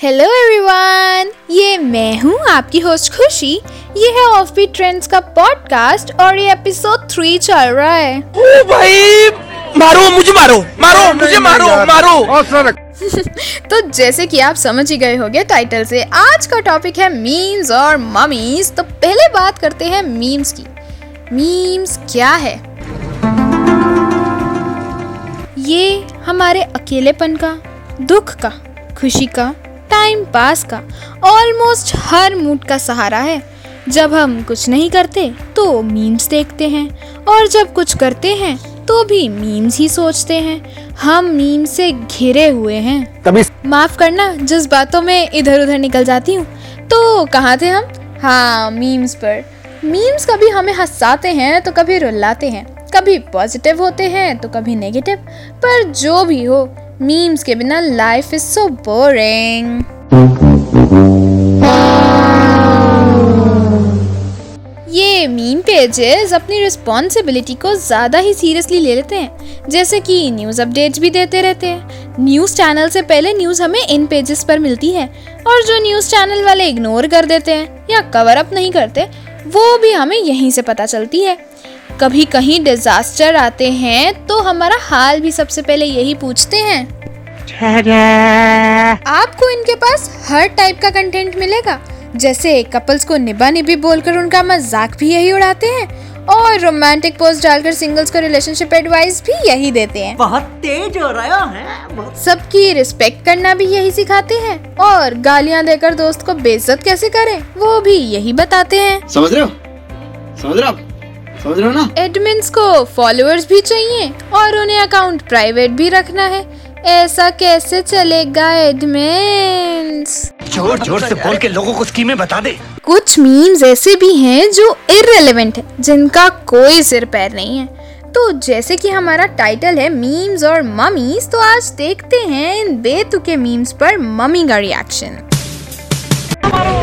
Hello everyone ये मैं हूँ आपकी होस्ट खुशी। ये है ऑफ़ बी ट्रेंड्स का पॉडकास्ट और ये एपिसोड थ्री चल रहा है। ओ भाई मारो मुझे मारो मारो मुझे मारो मारो। तो जैसे कि आप समझ ही गए होंगे टाइटल से आज का टॉपिक है मीम्स और ममीज तो पहले बात करते हैं मीम्स की। मीम्स क्या है? ये हमारे अकेलेपन का दुख का खुशी का टाइम पास का ऑलमोस्ट हर मूड का सहारा है। जब हम कुछ नहीं करते तो मीम्स देखते हैं और जब कुछ करते हैं तो भी मीम्स ही सोचते हैं। हम मीम से घिरे हुए हैं। तभी माफ़ करना जिस बातों में इधर उधर निकल जाती हूँ। तो कहाँ थे हम? हाँ मीम्स पर। मीम्स कभी हमें हंसाते हैं तो कभी रुलाते हैं। कभी पॉजिटिव होते हैं तो कभी नेगेटिव पर जो भी हो मीम्स के बिना लाइफ इज़ सो बोरिंग ये मीम पेजेस अपनी रिस्पॉन्सिबिलिटी को ज़्यादा ही सीरियसली ले लेते हैं। जैसे कि न्यूज़ अपडेट्स भी देते रहते हैं। न्यूज़ चैनल से पहले न्यूज़ हमें इन पेजेस पर मिलती है। और जो न्यूज़ चैनल वाले इग्नोर कर देते हैं या कवर अप नहीं करते, वो भी हमें यहीं से पता चलती है। कभी कहीं डिजास्टर आते हैं तो हमारा हाल भी सबसे पहले यही पूछते हैं। आपको इनके पास हर टाइप का कंटेंट मिलेगा। जैसे कपल्स को निभा निभी बोलकर उनका मज़ाक भी यही उड़ाते हैं और रोमांटिक पोस्ट डालकर सिंगल्स को रिलेशनशिप एडवाइस भी यही देते हैं। बहुत तेज हो रहा है बहुत सबकी रिस्पेक्ट करना भी यही सिखाते हैं और गालियाँ देकर दोस्त को बेइज्जत कैसे करें वो भी यही बताते हैं। समझ रहे हो? समझ रहे हो समझ रहे हो ना? एडमिन्स को फॉलोअर्स भी चाहिए और उन्हें अकाउंट प्राइवेट भी रखना है। ऐसा कैसे चलेगा एडमिन्स ज़ोर ज़ोर से बोल के लोगों को स्कीमें बता दे। कुछ मीम्स ऐसे भी हैं जो इररेलेवेंट है जिनका कोई सिर पैर नहीं है। तो जैसे कि हमारा टाइटल है मीम्स और ममीज तो आज देखते हैं इन बेतुके मीम्स पर मम्मी का रिएक्शन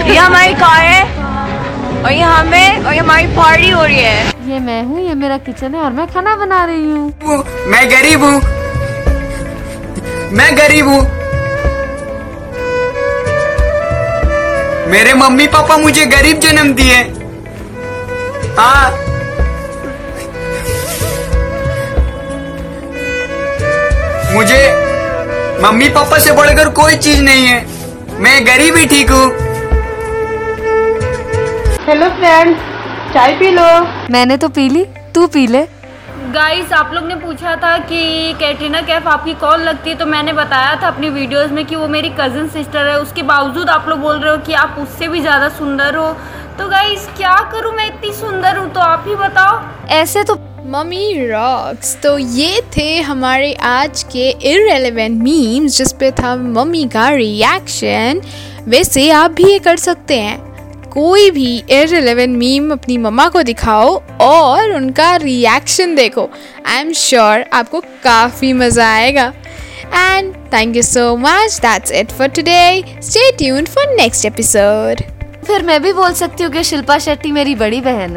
ये हमारी कार है और यहाँ में और ये हमारी पार्टी हो रही है। ये मैं हूँ ये मेरा किचन है और मैं खाना बना रही हूँ। मैं गरीब हूँ। मैं गरीब हूँ। मेरे मम्मी पापा मुझे गरीब जन्म दिए। हाँ। मुझे मम्मी पापा से बढ़कर कोई चीज़ नहीं है। मैं गरीब ही ठीक हूँ। हेलो फ्रेंड चाय पी लो। मैंने तो पी ली तू पी ले। गाइस आप लोग ने पूछा था कि कैटरीना कैफ आपकी कौन लगती है तो मैंने बताया था अपनी वीडियोस में कि वो मेरी कज़न सिस्टर है। उसके बावजूद आप लोग बोल रहे हो कि आप उससे भी ज़्यादा सुंदर हो। तो गाइस क्या करूँ मैं इतनी सुंदर हूँ? तो आप ही बताओ। ऐसे तो मम्मी रॉक्स तो ये थे हमारे आज के इररेलेवेंट मीम्स जिस पे था मम्मी का रिएक्शन वैसे आप भी ये कर सकते हैं। कोई भी इररेलेवेंट मीम अपनी मम्मा को दिखाओ और उनका रिएक्शन देखो। आई एम श्योर आपको काफ़ी मज़ा आएगा। And thank you so much that's it for today stay tuned for next episode फिर मैं भी बोल सकती हूँ कि शिल्पा शेट्टी मेरी बड़ी बहन है।